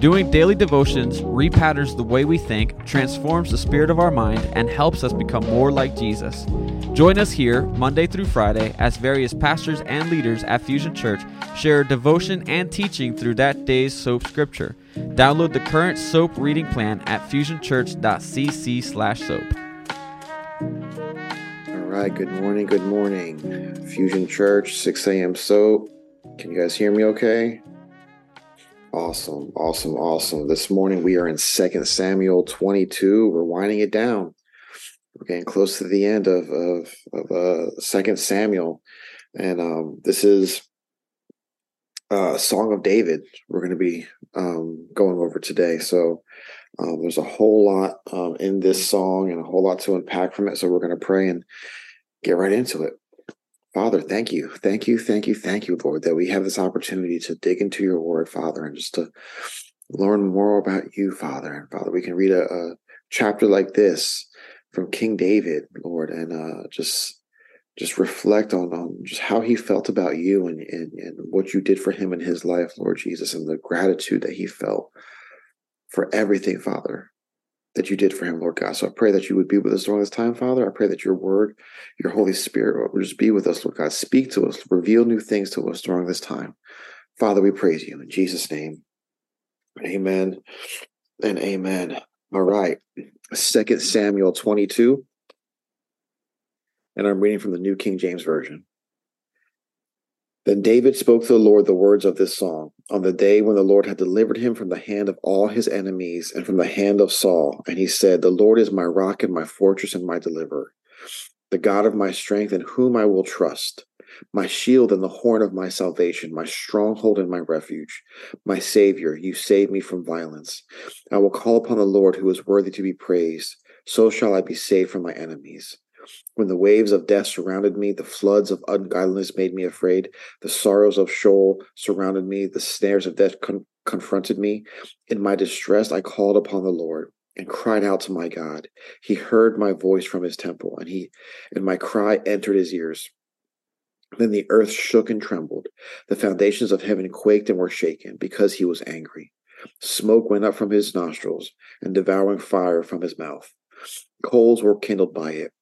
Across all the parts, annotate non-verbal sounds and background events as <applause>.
Doing daily devotions repatterns the way we think, transforms the spirit of our mind, and helps us become more like Jesus. Join us here Monday through Friday as various pastors and leaders at Fusion Church share devotion and teaching through that day's soap scripture. Download the current soap reading plan at fusionchurch.cc slash soap. All right, good morning, good morning. Fusion Church, 6 a.m. soap. Can you guys hear me okay? Awesome, awesome, awesome. This morning we are in 2 Samuel 22. We're winding it down. We're getting close to the end of of, of uh, 2 Samuel. And um, this is uh, Song of David we're going to be um, going over today. So um, there's a whole lot um, in this song and a whole lot to unpack from it. So we're going to pray and get right into it. Father, thank you. Thank you, thank you, thank you, Lord, that we have this opportunity to dig into your word, Father, and just to learn more about you, Father. And Father, we can read a, a chapter like this from King David, Lord, and uh, just just reflect on, on just how he felt about you and, and, and what you did for him in his life, Lord Jesus, and the gratitude that he felt for everything, Father that you did for him, Lord God. So I pray that you would be with us during this time, Father. I pray that your word, your Holy Spirit would just be with us, Lord God. Speak to us, reveal new things to us during this time. Father, we praise you in Jesus' name. Amen and amen. All right. Second Samuel 22. And I'm reading from the New King James Version. Then David spoke to the Lord the words of this song on the day when the Lord had delivered him from the hand of all his enemies and from the hand of Saul. And he said, The Lord is my rock and my fortress and my deliverer, the God of my strength in whom I will trust, my shield and the horn of my salvation, my stronghold and my refuge, my Savior. You save me from violence. I will call upon the Lord who is worthy to be praised. So shall I be saved from my enemies. When the waves of death surrounded me, the floods of ungodliness made me afraid, the sorrows of Sheol surrounded me, the snares of death con- confronted me. In my distress, I called upon the Lord and cried out to my God. He heard my voice from his temple, and he and my cry entered his ears. Then the earth shook and trembled. The foundations of heaven quaked and were shaken because he was angry. Smoke went up from his nostrils, and devouring fire from his mouth. Coals were kindled by it.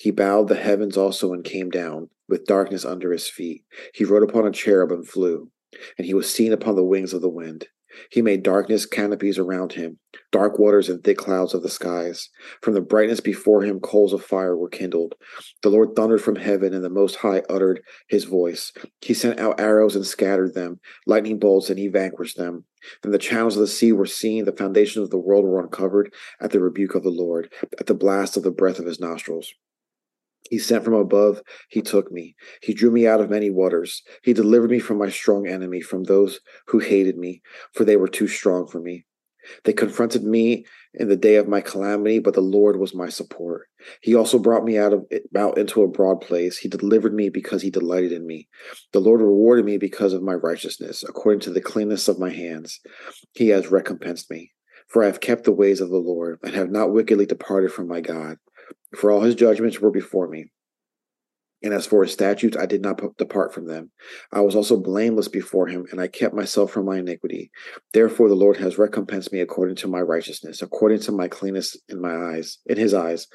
He bowed the heavens also and came down, with darkness under his feet. He rode upon a cherub and flew, and he was seen upon the wings of the wind. He made darkness canopies around him, dark waters and thick clouds of the skies. From the brightness before him, coals of fire were kindled. The Lord thundered from heaven, and the Most High uttered his voice. He sent out arrows and scattered them, lightning bolts, and he vanquished them. Then the channels of the sea were seen, the foundations of the world were uncovered at the rebuke of the Lord, at the blast of the breath of his nostrils. He sent from above, he took me. He drew me out of many waters. He delivered me from my strong enemy, from those who hated me, for they were too strong for me. They confronted me in the day of my calamity, but the Lord was my support. He also brought me out of out into a broad place. He delivered me because he delighted in me. The Lord rewarded me because of my righteousness, according to the cleanness of my hands. He has recompensed me. For I have kept the ways of the Lord, and have not wickedly departed from my God. For all his judgments were before me. And as for his statutes, I did not depart from them. I was also blameless before him, and I kept myself from my iniquity. Therefore, the Lord has recompensed me according to my righteousness, according to my cleanness in my eyes, in his eyes.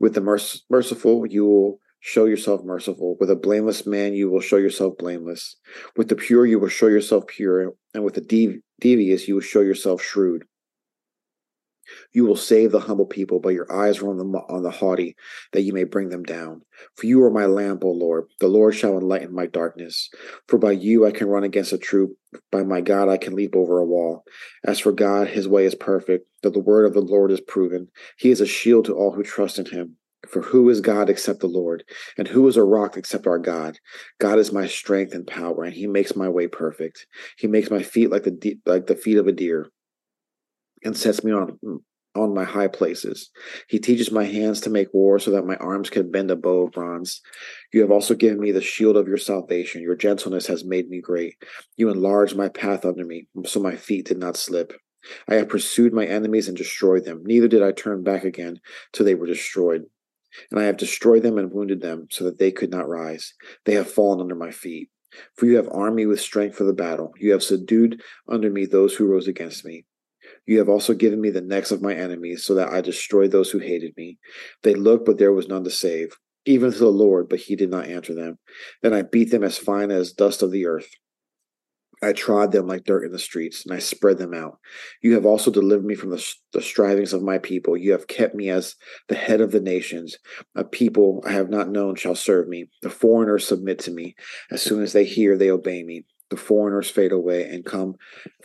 With the merc- merciful, you will show yourself merciful. With a blameless man, you will show yourself blameless. With the pure, you will show yourself pure. And with the dev- devious, you will show yourself shrewd. You will save the humble people, but your eyes are on the on the haughty, that you may bring them down. For you are my lamp, O Lord. The Lord shall enlighten my darkness. For by you I can run against a troop. By my God I can leap over a wall. As for God, his way is perfect. That the word of the Lord is proven. He is a shield to all who trust in him. For who is God except the Lord? And who is a rock except our God? God is my strength and power, and he makes my way perfect. He makes my feet like the de- like the feet of a deer and sets me on on my high places. He teaches my hands to make war so that my arms can bend a bow of bronze. You have also given me the shield of your salvation. Your gentleness has made me great. You enlarged my path under me, so my feet did not slip. I have pursued my enemies and destroyed them. Neither did I turn back again till they were destroyed. And I have destroyed them and wounded them so that they could not rise. They have fallen under my feet. For you have armed me with strength for the battle. You have subdued under me those who rose against me. You have also given me the necks of my enemies, so that I destroyed those who hated me. They looked, but there was none to save, even to the Lord, but he did not answer them. Then I beat them as fine as dust of the earth. I trod them like dirt in the streets, and I spread them out. You have also delivered me from the, the, strivings of my people. You have kept me as the head of the nations. A people I have not known shall serve me. The foreigners submit to me. As soon as they hear, they obey me. The foreigners fade away and come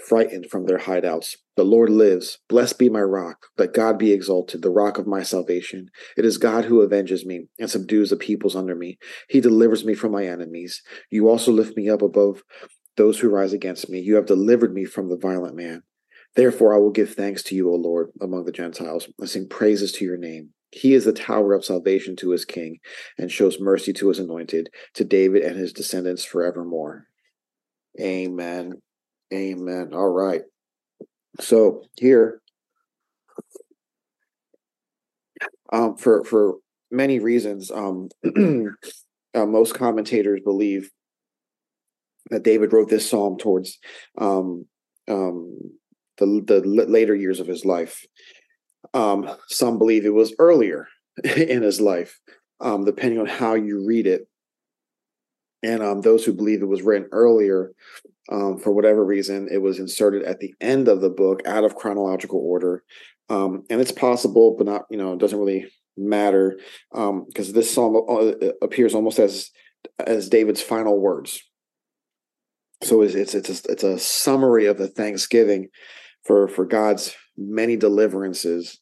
frightened from their hideouts. The Lord lives. Blessed be my rock. Let God be exalted, the rock of my salvation. It is God who avenges me and subdues the peoples under me. He delivers me from my enemies. You also lift me up above those who rise against me. You have delivered me from the violent man. Therefore, I will give thanks to you, O Lord, among the Gentiles, and sing praises to your name. He is the tower of salvation to his king, and shows mercy to his anointed, to David and his descendants forevermore. Amen. Amen. All right. So here, um, for for many reasons, um, <clears throat> uh, most commentators believe that David wrote this psalm towards um, um, the the later years of his life. Um, some believe it was earlier <laughs> in his life, um, depending on how you read it. And um, those who believe it was written earlier, um, for whatever reason, it was inserted at the end of the book out of chronological order. and it's possible, but not, you know, it doesn't really matter because this psalm uh, appears almost as as David's final words so it's it's it's a, it's a summary of the thanksgiving for for God's many deliverances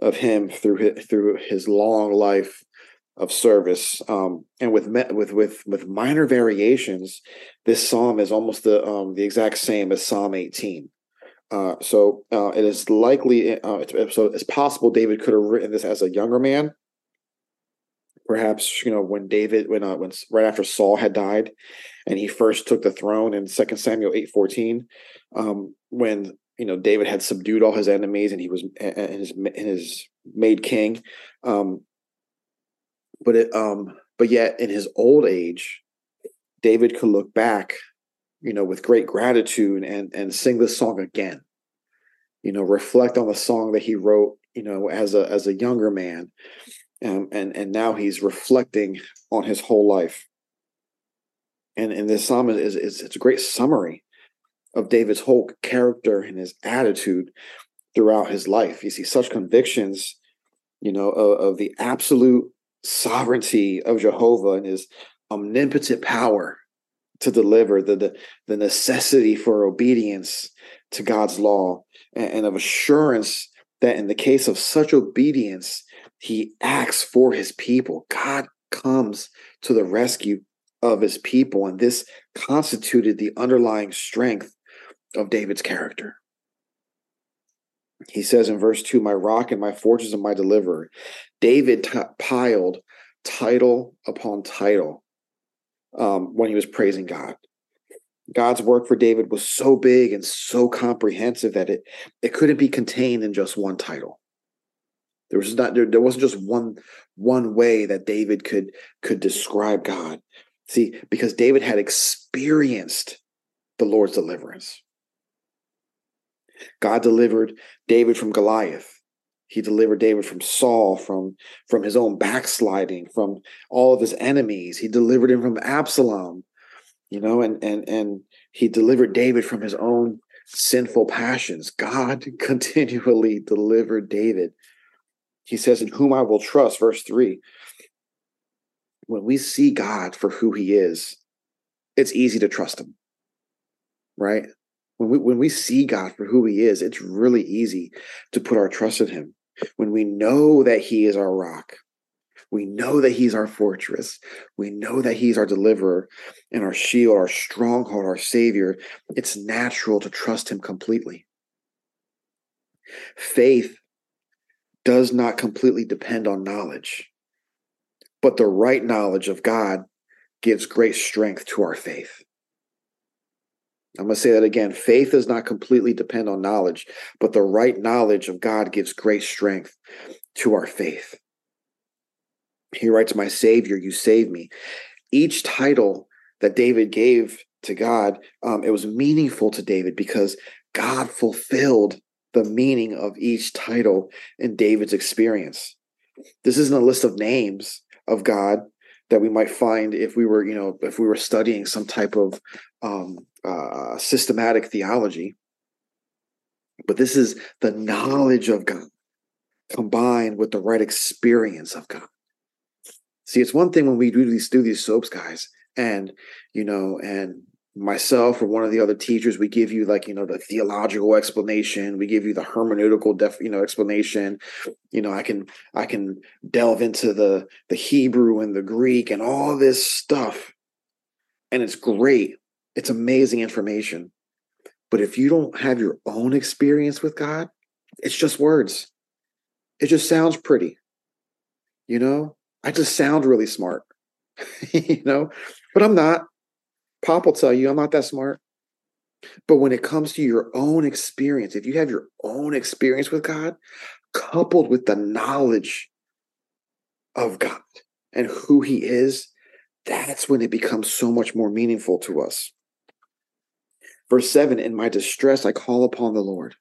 of him through his, through his long life of service um, and with with with with minor variations this psalm is almost the um, the exact same as psalm 18 uh, so uh, it is likely uh, it's, so it's possible david could have written this as a younger man perhaps you know when david when uh, when right after saul had died and he first took the throne in Second Samuel eight fourteen, um, when you know David had subdued all his enemies and he was and his and his made king. Um, but it um, but yet in his old age, David could look back, you know, with great gratitude and and sing this song again. You know, reflect on the song that he wrote, you know, as a as a younger man, um, and and now he's reflecting on his whole life and and this psalm is, is it's a great summary of David's whole character and his attitude throughout his life. You see such convictions, you know, of, of the absolute sovereignty of Jehovah and his omnipotent power to deliver the, the, the necessity for obedience to God's law and, and of assurance that in the case of such obedience, he acts for his people. God comes to the rescue of his people. And this constituted the underlying strength of David's character. He says in verse 2 My rock and my fortress and my deliverer. David t- piled title upon title um, when he was praising God. God's work for David was so big and so comprehensive that it, it couldn't be contained in just one title. There was not there, there wasn't just one one way that David could could describe God. See, because David had experienced the Lord's deliverance. God delivered David from Goliath. He delivered David from Saul, from, from his own backsliding, from all of his enemies. He delivered him from Absalom, you know, and and and he delivered David from his own sinful passions. God <laughs> continually delivered David. He says, In whom I will trust, verse 3 when we see God for who he is, it's easy to trust him. Right? When we when we see God for who he is, it's really easy to put our trust in him. When we know that he is our rock, we know that he's our fortress. We know that he's our deliverer and our shield, our stronghold, our savior. It's natural to trust him completely. Faith does not completely depend on knowledge. But the right knowledge of God gives great strength to our faith. I'm going to say that again. Faith does not completely depend on knowledge, but the right knowledge of God gives great strength to our faith. He writes, My Savior, you save me. Each title that David gave to God, um, it was meaningful to David because God fulfilled the meaning of each title in David's experience. This isn't a list of names of God that we might find if we were, you know, if we were studying some type of um, uh, systematic theology. But this is the knowledge of God combined with the right experience of God. See, it's one thing when we do these do these soaps, guys, and you know, and myself or one of the other teachers, we give you like, you know, the theological explanation, we give you the hermeneutical def, you know, explanation. You know, I can I can delve into the the Hebrew and the Greek and all this stuff. And it's great. It's amazing information. But if you don't have your own experience with God, it's just words. It just sounds pretty. You know, I just sound really smart. <laughs> you know, but I'm not. Pop will tell you I'm not that smart. But when it comes to your own experience, if you have your own experience with God, coupled with the knowledge of God and who He is, that's when it becomes so much more meaningful to us. Verse 7 In my distress, I call upon the Lord.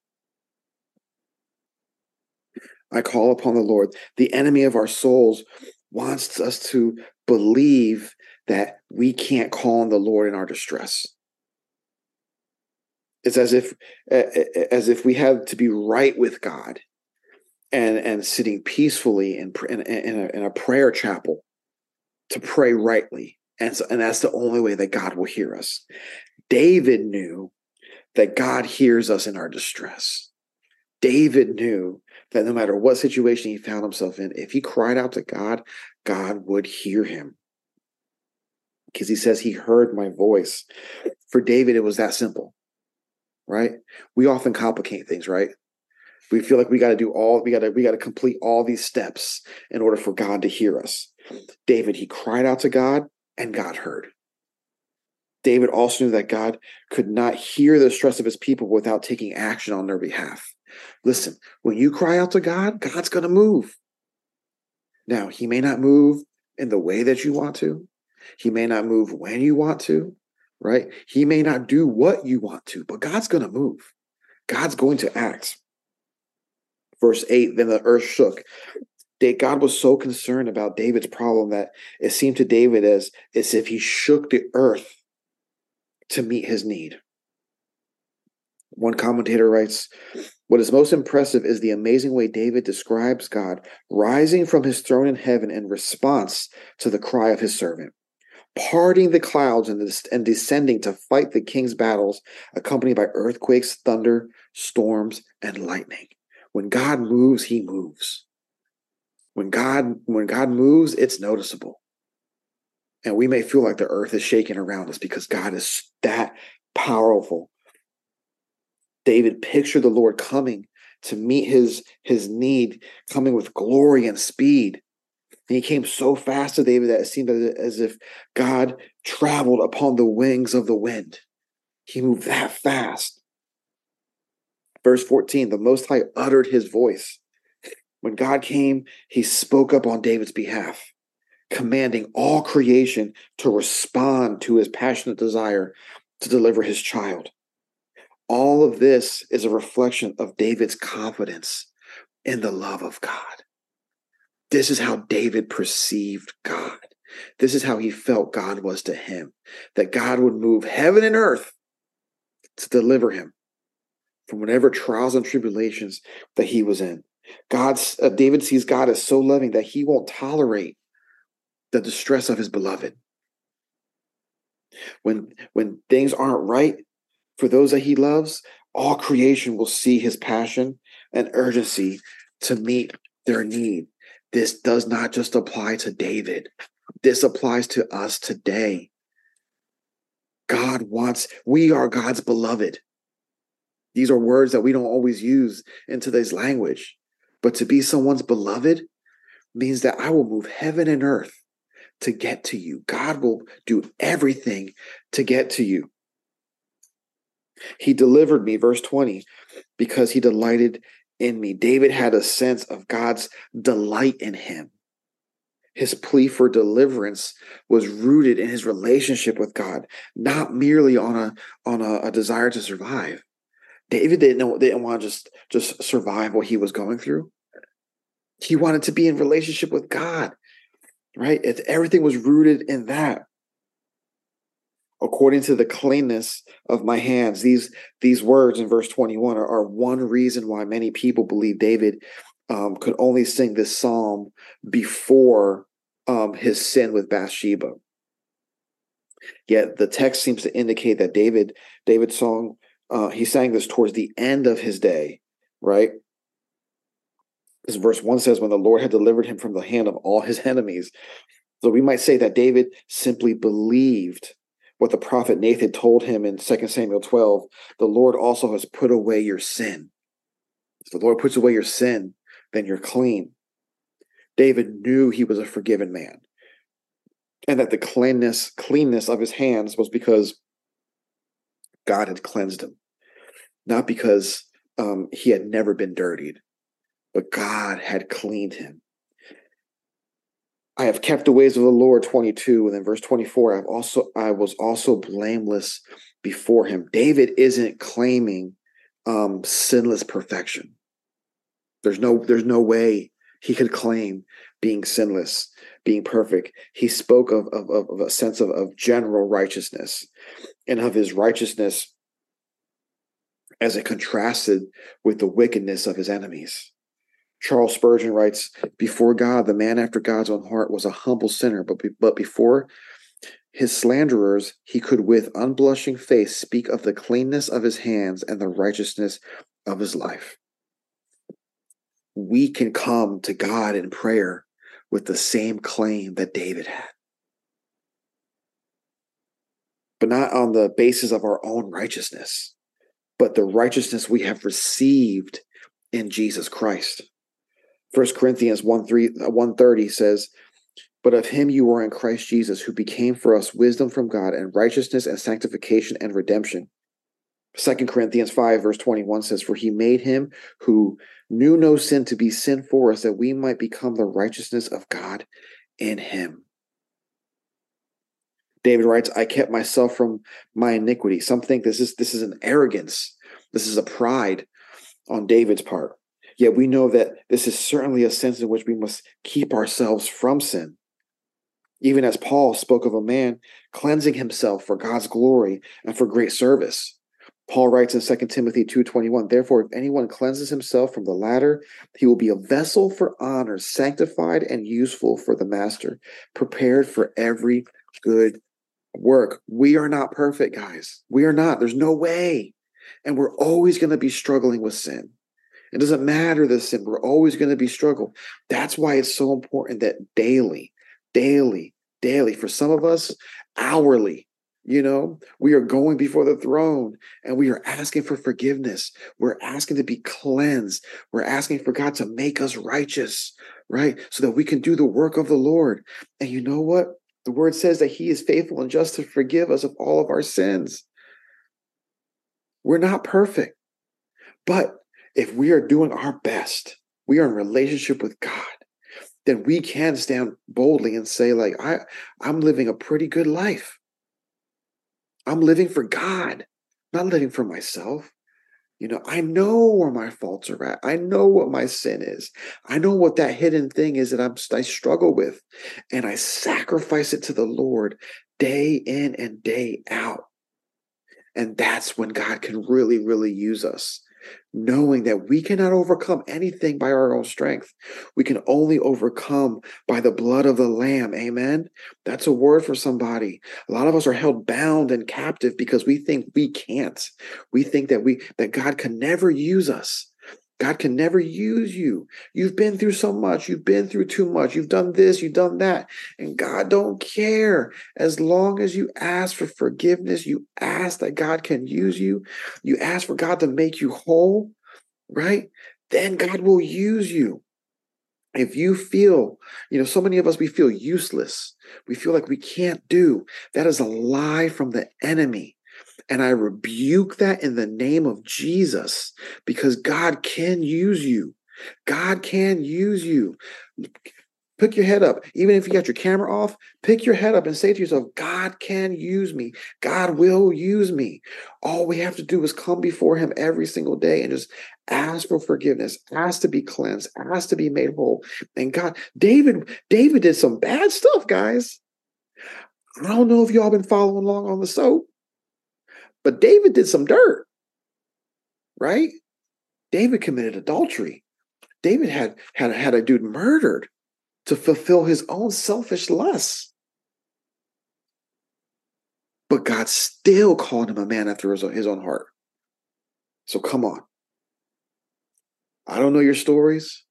I call upon the Lord. The enemy of our souls wants us to believe that we can't call on the Lord in our distress. It's as if as if we have to be right with God and and sitting peacefully in in, in, a, in a prayer chapel to pray rightly. And so, and that's the only way that God will hear us. David knew that God hears us in our distress. David knew that no matter what situation he found himself in, if he cried out to God, God would hear him because he says he heard my voice. For David, it was that simple, right? We often complicate things, right? We feel like we got to do all we got to we got to complete all these steps in order for God to hear us. David, he cried out to God and God heard. David also knew that God could not hear the stress of his people without taking action on their behalf. Listen, when you cry out to God, God's going to move. Now, he may not move in the way that you want to. He may not move when you want to, right? He may not do what you want to, but God's going to move. God's going to act. Verse 8 Then the earth shook. God was so concerned about David's problem that it seemed to David as, as if he shook the earth to meet his need. One commentator writes, What is most impressive is the amazing way David describes God rising from his throne in heaven in response to the cry of his servant parting the clouds and, descending to fight the king's battles, accompanied by earthquakes, thunder, storms, and lightning. When God moves, he moves. When God when God moves, it's noticeable. And we may feel like the earth is shaking around us because God is that powerful. David pictured the Lord coming to meet his his need, coming with glory and speed. And he came so fast to David that it seemed as if God traveled upon the wings of the wind. He moved that fast. Verse 14 the Most High uttered his voice. When God came, he spoke up on David's behalf, commanding all creation to respond to his passionate desire to deliver his child. All of this is a reflection of David's confidence in the love of God. This is how David perceived God. This is how he felt God was to him that God would move heaven and earth to deliver him from whatever trials and tribulations that he was in. God's uh, David sees God as so loving that he won't tolerate the distress of his beloved. When when things aren't right for those that he loves, all creation will see his passion and urgency to meet their need this does not just apply to David, this applies to us today. God wants, we are God's beloved. These are words that we don't always use in today's language. But to be someone's beloved means that I will move heaven and earth to get to you. God will do everything to get to you. He delivered me, verse 20, because he delighted in me. David had a sense of God's delight in him. His plea for deliverance was rooted in his relationship with God, not merely on a on a, a desire to survive. David didn't know didn't want to just just survive what he was going through. He wanted to be in relationship with God, right? It, everything was rooted in that. According to the cleanness of my hands, these these words in verse 21 are, are one reason why many people believe David um, could only sing this psalm before um, his sin with Bathsheba. Yet the text seems to indicate that David David's song uh, he sang this towards the end of his day, right? Because verse one says, "When the Lord had delivered him from the hand of all his enemies." So we might say that David simply believed what the prophet Nathan told him in 2 Samuel 12. The Lord also has put away your sin. If the Lord puts away your sin, then you're clean. David knew he was a forgiven man and that the cleanness cleanness of his hands was because God had cleansed him, not because um, he had never been dirtied, but God had cleaned him. I have kept the ways of the Lord 22 and then verse 24 I've also I was also blameless before him. David isn't claiming um, sinless perfection. There's no there's no way he could claim being sinless, being perfect. He spoke of, of, of a sense of, of general righteousness and of his righteousness as it contrasted with the wickedness of his enemies. Charles Spurgeon writes, Before God, the man after God's own heart was a humble sinner, but, be, but before his slanderers, he could with unblushing face speak of the cleanness of his hands and the righteousness of his life we can come to God in prayer with the same claim that David had. But not on the basis of our own righteousness, but the righteousness we have received in Jesus Christ. 1 Corinthians 1 3, uh, 130 says, But of him you are in Christ Jesus, who became for us wisdom from God and righteousness and sanctification and redemption. Second Corinthians 5, verse 21 says, For he made him who knew no sin to be sin for us, that we might become the righteousness of God in him. David writes, I kept myself from my iniquity. Some think this is this is an arrogance. This is a pride on David's part. Yet we know that this is certainly a sense in which we must keep ourselves from sin. Even as Paul spoke of a man cleansing himself for God's glory and for great service. Paul writes in 2 Timothy 2:21, therefore if anyone cleanses himself from the latter, he will be a vessel for honor, sanctified and useful for the master, prepared for every good work. We are not perfect, guys. We are not. There's no way. And we're always going to be struggling with sin. It doesn't matter the sin. We're always going to be struggle. That's why it's so important that daily, daily, daily, for some of us, hourly, you know, we are going before the throne and we are asking for forgiveness. We're asking to be cleansed. We're asking for God to make us righteous, right? So that we can do the work of the Lord. And you know what? The word says that He is faithful and just to forgive us of all of our sins. We're not perfect. But if we are doing our best, we are in relationship with God, then we can stand boldly and say, like, I, I'm living a pretty good life. I'm living for God, not living for myself. You know, I know where my faults are at. I know what my sin is. I know what that hidden thing is that I'm, I struggle with. And I sacrifice it to the Lord day in and day out. And that's when God can really, really use us knowing that we cannot overcome anything by our own strength. We can only overcome by the blood of the Lamb. Amen. That's a word for somebody. A lot of us are held bound and captive because we think we can't. We think that we that God can never use us. God can never use you. You've been through so much. You've been through too much. You've done this, you've done that. And God don't care. As long as you ask for forgiveness, you ask that God can use you, you ask for God to make you whole, right? Then God will use you. If you feel, you know, so many of us, we feel useless. We feel like we can't do. That is a lie from the enemy. And I rebuke that in the name of Jesus because God can use you. God can use you. Pick your head up. Even if you got your camera off, pick your head up and say to yourself, God can use me. God will use me. All we have to do is come before Him every single day and just ask for forgiveness, ask to be cleansed, ask to be made whole. And God, David, David did some bad stuff, guys. I don't know if y'all been following along on the soap, but David did some dirt, right? David committed adultery. David had had had a dude murdered to fulfill his own selfish lusts. But God still called him a man after his own, his own heart. So come on. I don't know your stories.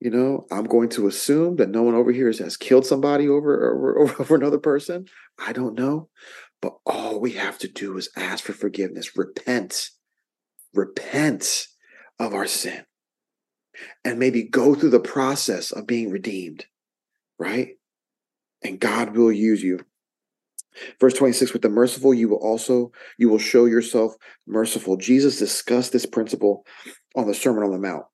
You know, I'm going to assume that no one over here has killed somebody over, over, <laughs> over another person. I don't know. But all we have to do is ask for forgiveness, repent, repent of our sin and maybe go through the process of being redeemed, right? And God will use you. Verse 26 with the merciful you will also you will show yourself merciful. Jesus discussed this principle on the Sermon on the Mount.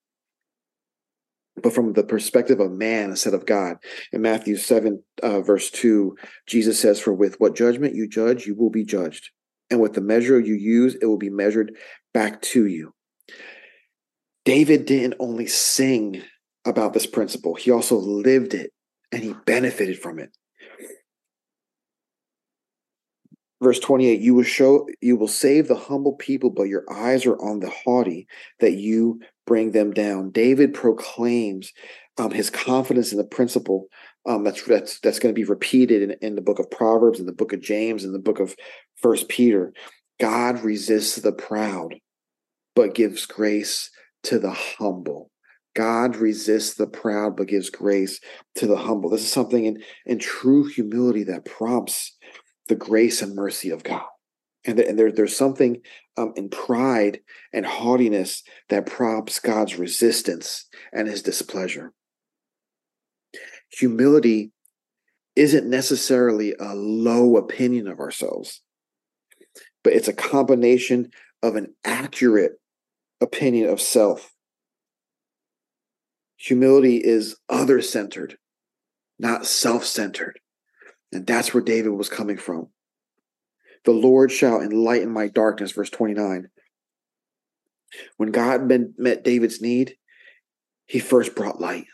But from the perspective of man instead of God. In Matthew 7, uh, verse 2, Jesus says, For with what judgment you judge, you will be judged. And with the measure you use, it will be measured back to you. David didn't only sing about this principle, he also lived it and he benefited from it. Verse 28 You will show, you will save the humble people, but your eyes are on the haughty, that you bring them down. David proclaims um, his confidence in the principle um, that's that's that's going to be repeated in, in the book of Proverbs, in the book of James, in the book of First Peter. God resists the proud, but gives grace to the humble. God resists the proud, but gives grace to the humble. This is something in, in true humility that prompts the grace and mercy of God. And, and there, there's something um, in pride and haughtiness that prompts God's resistance and his displeasure. Humility isn't necessarily a low opinion of ourselves, but it's a combination of an accurate opinion of self. Humility is other centered, not self centered. And that's where David was coming from. The Lord shall enlighten my darkness, verse 29. When God met David's need, he first brought light.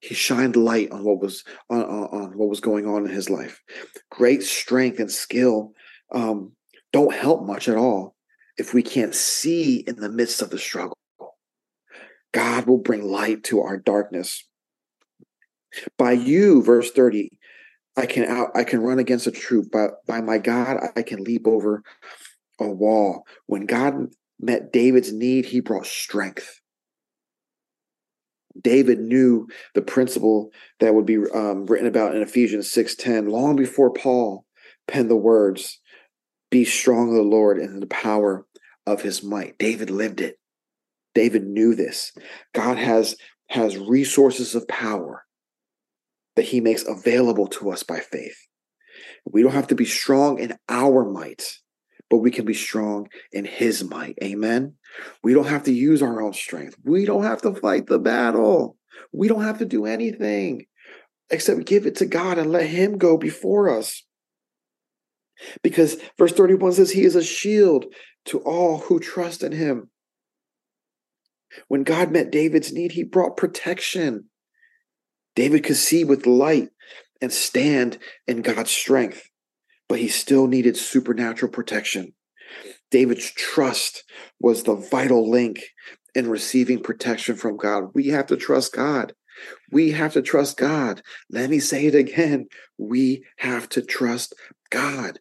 He shined light on what was on, on, what was going on in his life. Great strength and skill um, don't help much at all if we can't see in the midst of the struggle. God will bring light to our darkness. By you, verse 30, I can out I can run against a troop, but by my God, I can leap over a wall. When God met David's need, he brought strength. David knew the principle that would be um, written about in Ephesians 6:10 long before Paul penned the words, "Be strong in the Lord and in the power of his might." David lived it. David knew this. God has has resources of power that he makes available to us by faith. We don't have to be strong in our might, but we can be strong in his might. Amen. We don't have to use our own strength. We don't have to fight the battle. We don't have to do anything except give it to God and let him go before us. Because verse 31 says, He is a shield to all who trust in him. When God met David's need, he brought protection. David could see with light and stand in God's strength, but he still needed supernatural protection. David's trust was the vital link in receiving protection from God. We have to trust God. We have to trust God. Let me say it again. We have to trust God.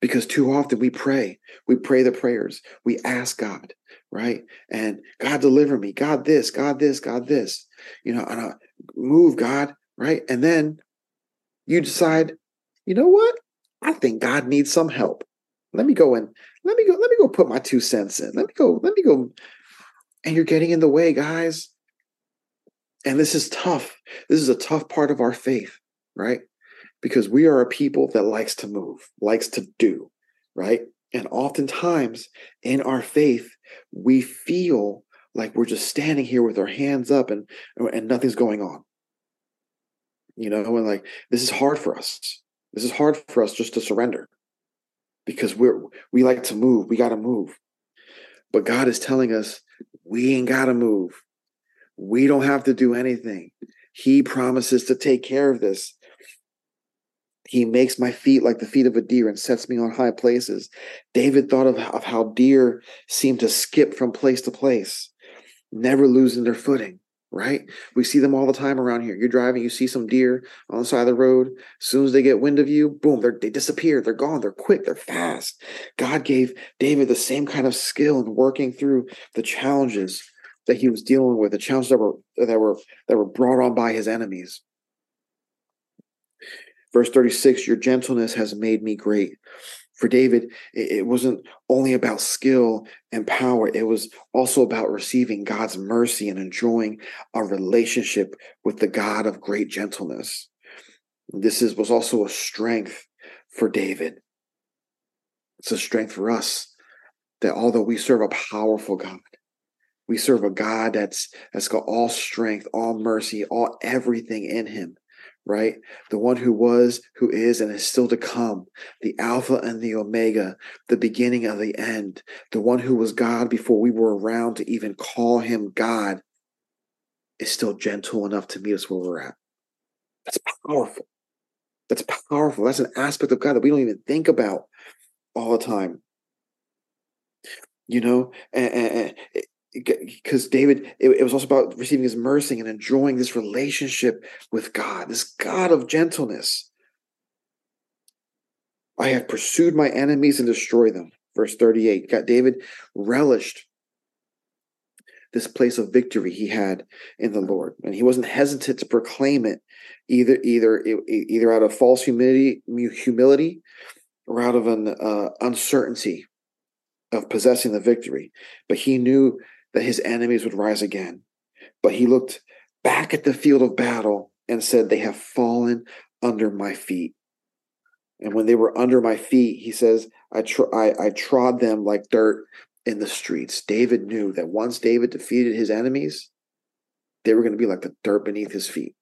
Because too often we pray, we pray the prayers, we ask God, right? And God deliver me, God this, God this, God this, you know, and move God, right? And then you decide, you know what? I think God needs some help. Let me go and let me go, let me go put my two cents in. Let me go, let me go. And you're getting in the way, guys. And this is tough. This is a tough part of our faith, right? Because we are a people that likes to move, likes to do, right? And oftentimes in our faith, we feel like we're just standing here with our hands up and and nothing's going on. You know, and like this is hard for us. This is hard for us just to surrender because we're we like to move. We got to move. But God is telling us we ain't got to move. We don't have to do anything. He promises to take care of this. He makes my feet like the feet of a deer and sets me on high places. David thought of, of how deer seem to skip from place to place, never losing their footing, right? We see them all the time around here. You're driving, you see some deer on the side of the road. As soon as they get wind of you, boom, they disappear. They're gone. They're quick. They're fast. God gave David the same kind of skill in working through the challenges that he was dealing with, the challenges that were that were that were brought on by his enemies. Verse 36 Your gentleness has made me great. For David, it wasn't only about skill and power, it was also about receiving God's mercy and enjoying a relationship with the God of great gentleness. This is, was also a strength for David. It's a strength for us that although we serve a powerful God, we serve a God that's that's got all strength, all mercy, all everything in him right? The one who was, who is, and is still to come, the Alpha and the Omega, the beginning of the end, the one who was God before we were around to even call him God, is still gentle enough to meet us where we're at. That's powerful. That's powerful. That's an aspect of God that we don't even think about all the time. You know, and, and, because David, it, it, was also about receiving his mercy and enjoying this relationship with God, this God of gentleness. I have pursued my enemies and destroyed them. Verse 38. God, David relished this place of victory he had in the Lord, and he wasn't hesitant to proclaim it, either either either out of false humility, humility, or out of an uh, uncertainty of possessing the victory. But he knew that his enemies would rise again. But he looked back at the field of battle and said, They have fallen under my feet. And when they were under my feet, he says, I, tr- I, I trod them like dirt in the streets. David knew that once David defeated his enemies, they were going to be like the dirt beneath his feet.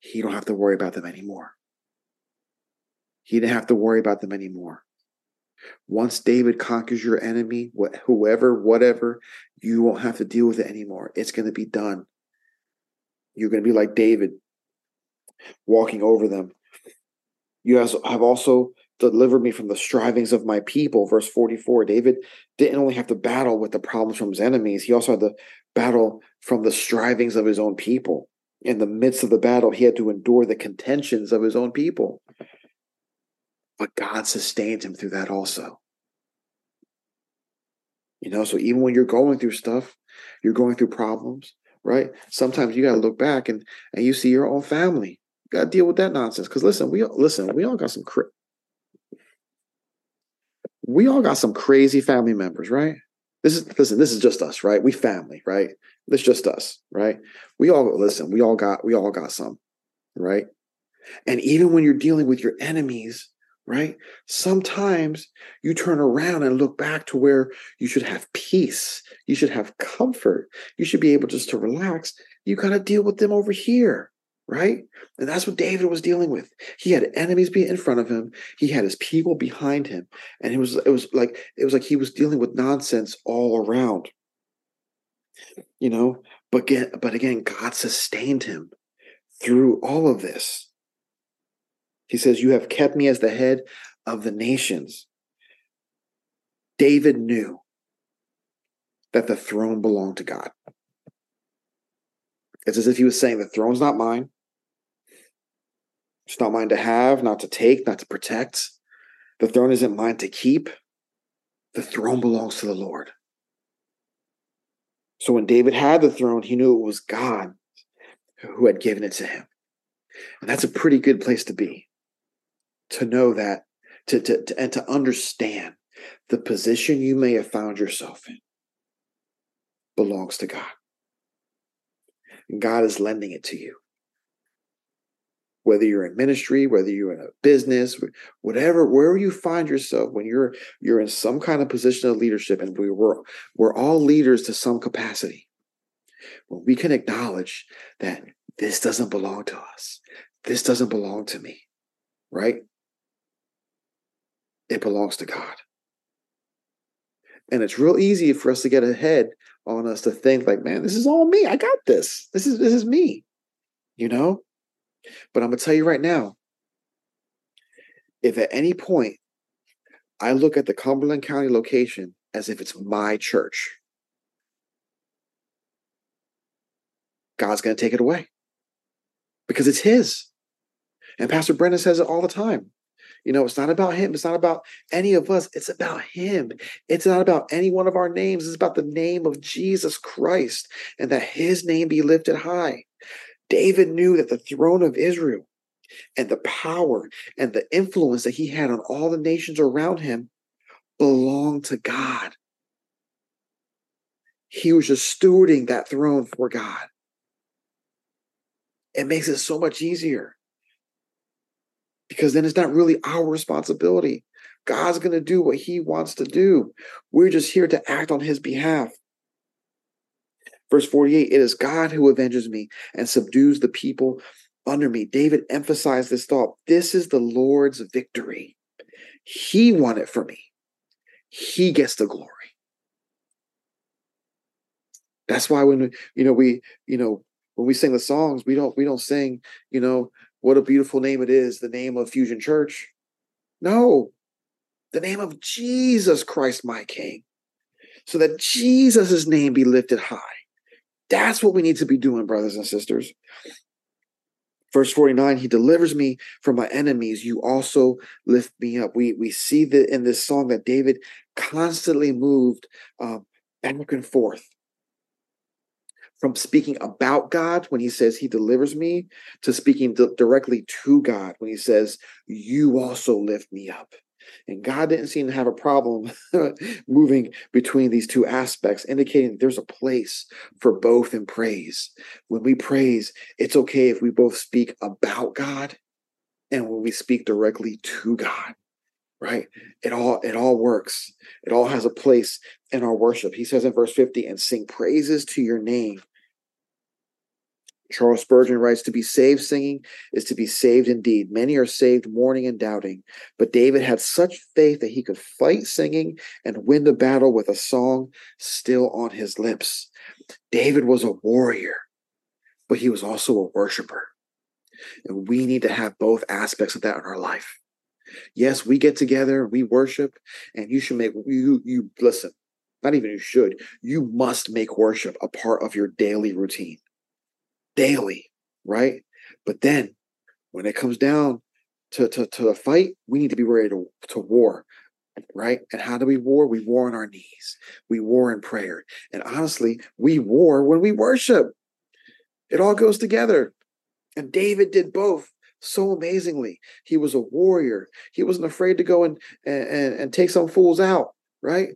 He don't have to worry about them anymore. He didn't have to worry about them anymore. Once David conquers your enemy, what, whoever, whatever, you won't have to deal with it anymore. It's going to be done. You're going to be like David, walking over them. You have also delivered me from the strivings of my people. Verse 44 David didn't only have to battle with the problems from his enemies, he also had to battle from the strivings of his own people. In the midst of the battle, he had to endure the contentions of his own people. But God sustained him through that also. You know, so even when you're going through stuff, you're going through problems, right? Sometimes you got to look back and and you see your own family. You got to deal with that nonsense. Because listen, we listen, we all got some cra- we all got some crazy family members, right? This is listen, this is just us, right? We family, right? This just us, right? We all listen, we all got we all got some, right? And even when you're dealing with your enemies, right? Sometimes you turn around and look back to where you should have peace, you should have comfort, you should be able just to relax. You got to deal with them over here, right? And that's what David was dealing with. He had enemies be in front of him, he had his people behind him, and it was it was like it was like he was dealing with nonsense all around. You know, but again, but again, God sustained him through all of this. He says, You have kept me as the head of the nations. David knew that the throne belonged to God. It's as if he was saying, The throne's not mine. It's not mine to have, not to take, not to protect. The throne isn't mine to keep. The throne belongs to the Lord. So when David had the throne, he knew it was God who had given it to him. And that's a pretty good place to be to know that, to, to, to, and to understand the position you may have found yourself in belongs to God. God is lending it to you. whether you're in ministry, whether you're in a business, whatever, wherever you find yourself, when you're you're in some kind of position of leadership, and we we're we're all leaders to some capacity. When we can acknowledge that this doesn't belong to us, this doesn't belong to me, right? It belongs to God. And it's real easy for us to get ahead on us to think like, man, this is all me. I got this. This is this is me. You know? But I'm gonna tell you right now, if at any point I look at the Cumberland County location as if it's my church, God's gonna take it away. Because it's his. And Pastor Brendan says it all the time. You know, it's not about him. It's not about any of us. It's about him. It's not about any one of our names. It's about the name of Jesus Christ and that his name be lifted high. David knew that the throne of Israel and the power and the influence that he had on all the nations around him belonged to God. He was just stewarding that throne for God. It makes it so much easier because then it's not really our responsibility. God's going to do what he wants to do. We're just here to act on his behalf. Verse 48 It is God who avenges me and subdues the people under me. David emphasized this thought this is the Lord's victory. He won it for me, He gets the glory. That's why when you know we you know when we sing the songs we don't we don't sing you know what a beautiful name it is, the name of Fusion Church. No, the name of Jesus Christ, my King, so that Jesus' name be lifted high. That's what we need to be doing, brothers and sisters. Verse 49, he delivers me from my enemies. You also lift me up. We, we see that in this song that David constantly moved um, back and forth from speaking about God when he says he delivers me to speaking d- directly to God when he says, You also lift me up. And God didn't seem to have a problem <laughs> moving between these two aspects, indicating there's a place for both in praise. When we praise, it's okay if we both speak about God and when we speak directly to God right it all it all works it all has a place in our worship he says in verse 50 and sing praises to your name Charles Spurgeon writes, To be saved singing is to be saved indeed. Many are saved mourning and doubting. But David had such faith that he could fight singing and win the battle with a song still on his lips. David was a warrior, but he was also a worshiper. And we need to have both aspects of that in our life. Yes, we get together, we worship, and you should make you you listen. Not even you should. You must make worship a part of your daily routine daily, right? But then when it comes down to, to, to the fight, we need to be ready to, to war, right? And how do we war? We war on our knees. We war in prayer. And honestly, we war when we worship. It all goes together. And David did both so amazingly. He was a warrior. He wasn't afraid to go and, and, and take some fools out, right?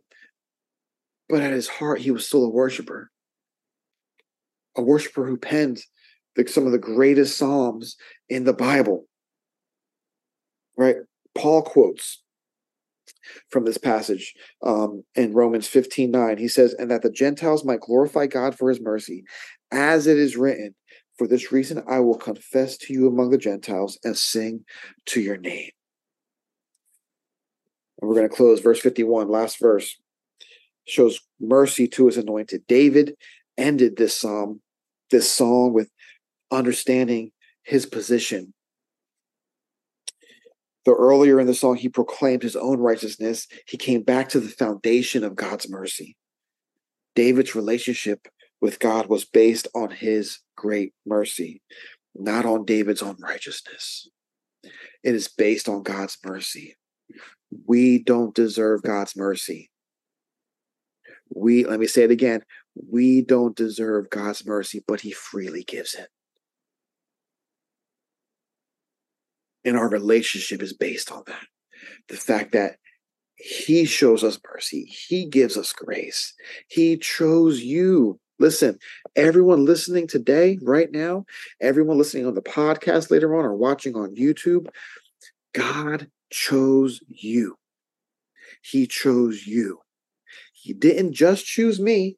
But at his heart, he was still a worshiper a worshiper who penned the, some of the greatest psalms in the Bible. Right? Paul quotes from this passage um, in Romans 15 9. He says, And that the Gentiles might glorify God for his mercy, as it is written, For this reason I will confess to you among the Gentiles and sing to your name. And we're going to close verse 51, last verse, shows mercy to his anointed. David ended this psalm this song with understanding his position. The earlier in the song, he proclaimed his own righteousness. He came back to the foundation of God's mercy. David's relationship with God was based on his great mercy, not on David's own righteousness. It is based on God's mercy. We don't deserve God's mercy. We, let me say it again, we don't deserve God's mercy, but He freely gives it. And our relationship is based on that. The fact that He shows us mercy, He gives us grace. He chose you Listen, everyone listening today, right now, everyone listening on the podcast later on or watching on YouTube, God chose you. He chose you. He didn't just choose me.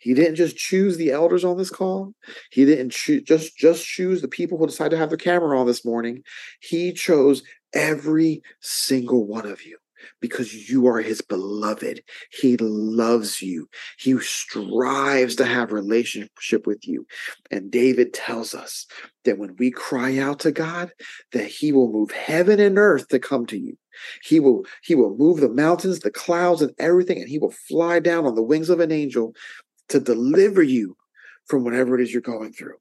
He didn't just choose the elders on this call. He didn't cho- just just choose the people who decided to have their camera on this morning. He chose every single one of you because you are his beloved. He loves you. He strives to have relationship with you. And David tells us that when we cry out to God, that he will move heaven and earth to come to you. He will he will move the mountains, the clouds and everything and he will fly down on the wings of an angel to deliver you from whatever it is you're going through.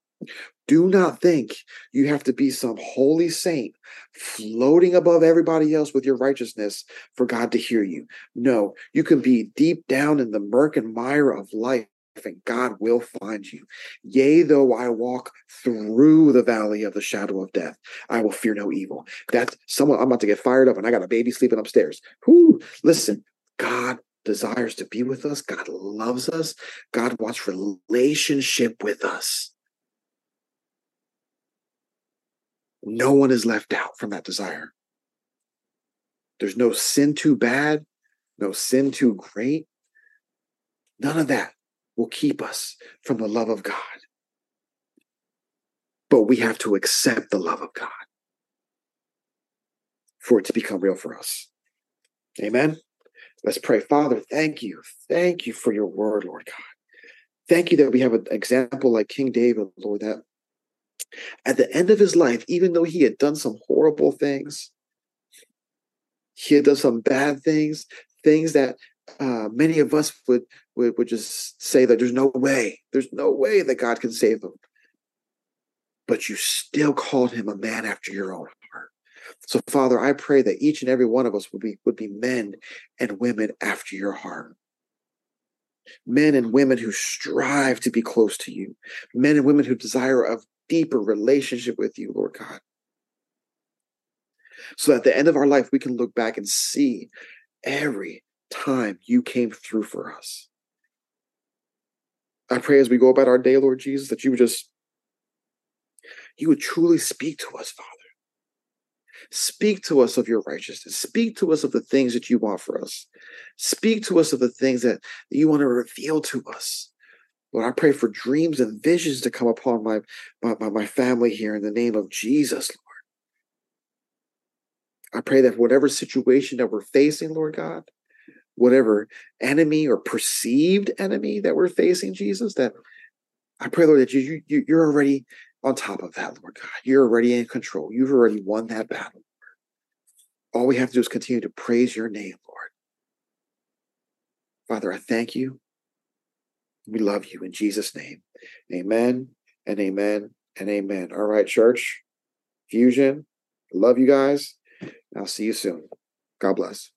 Do not think you have to be some holy saint floating above everybody else with your righteousness for God to hear you. No, you can be deep down in the murk and mire of life and God will find you. Yea, though I walk through the valley of the shadow of death, I will fear no evil. That's someone I'm about to get fired up, and I got a baby sleeping upstairs. Whoo, listen, God desires to be with us. God loves us. God wants relationship with us. No one is left out from that desire. There's no sin too bad, no sin too great. None of that will keep us from the love of God. But we have to accept the love of God for it to become real for us. Amen. Let's pray. Father, thank you. Thank you for your word, Lord God. Thank you that we have an example like King David, Lord, that at the end of his life, even though he had done some horrible things, he had done some bad things, things that uh, many of us would, would would just say that there's no way, there's no way that God can save him. But you still called him a man after your own heart. So, Father, I pray that each and every one of us would be would be men and women after your heart. Men and women who strive to be close to you, men and women who desire a deeper relationship with you, Lord God. So at the end of our life, we can look back and see every time you came through for us. I pray as we go about our day, Lord Jesus, that you would just, you would truly speak to us, Father. Speak to us of your righteousness. Speak to us of the things that you want for us. Speak to us of the things that you want to reveal to us. Lord, I pray for dreams and visions to come upon my, my, my family here in the name of Jesus, Lord. I pray that whatever situation that we're facing, Lord God, whatever enemy or perceived enemy that we're facing, Jesus, that I pray, Lord, that you, you you're already on top of that, Lord God. You're already in control. You've already won that battle. All we have to do is continue to praise your name, Lord. Father, I thank you. We love you in Jesus' name. Amen and amen and amen. All right, church, fusion. Love you guys. I'll see you soon. God bless.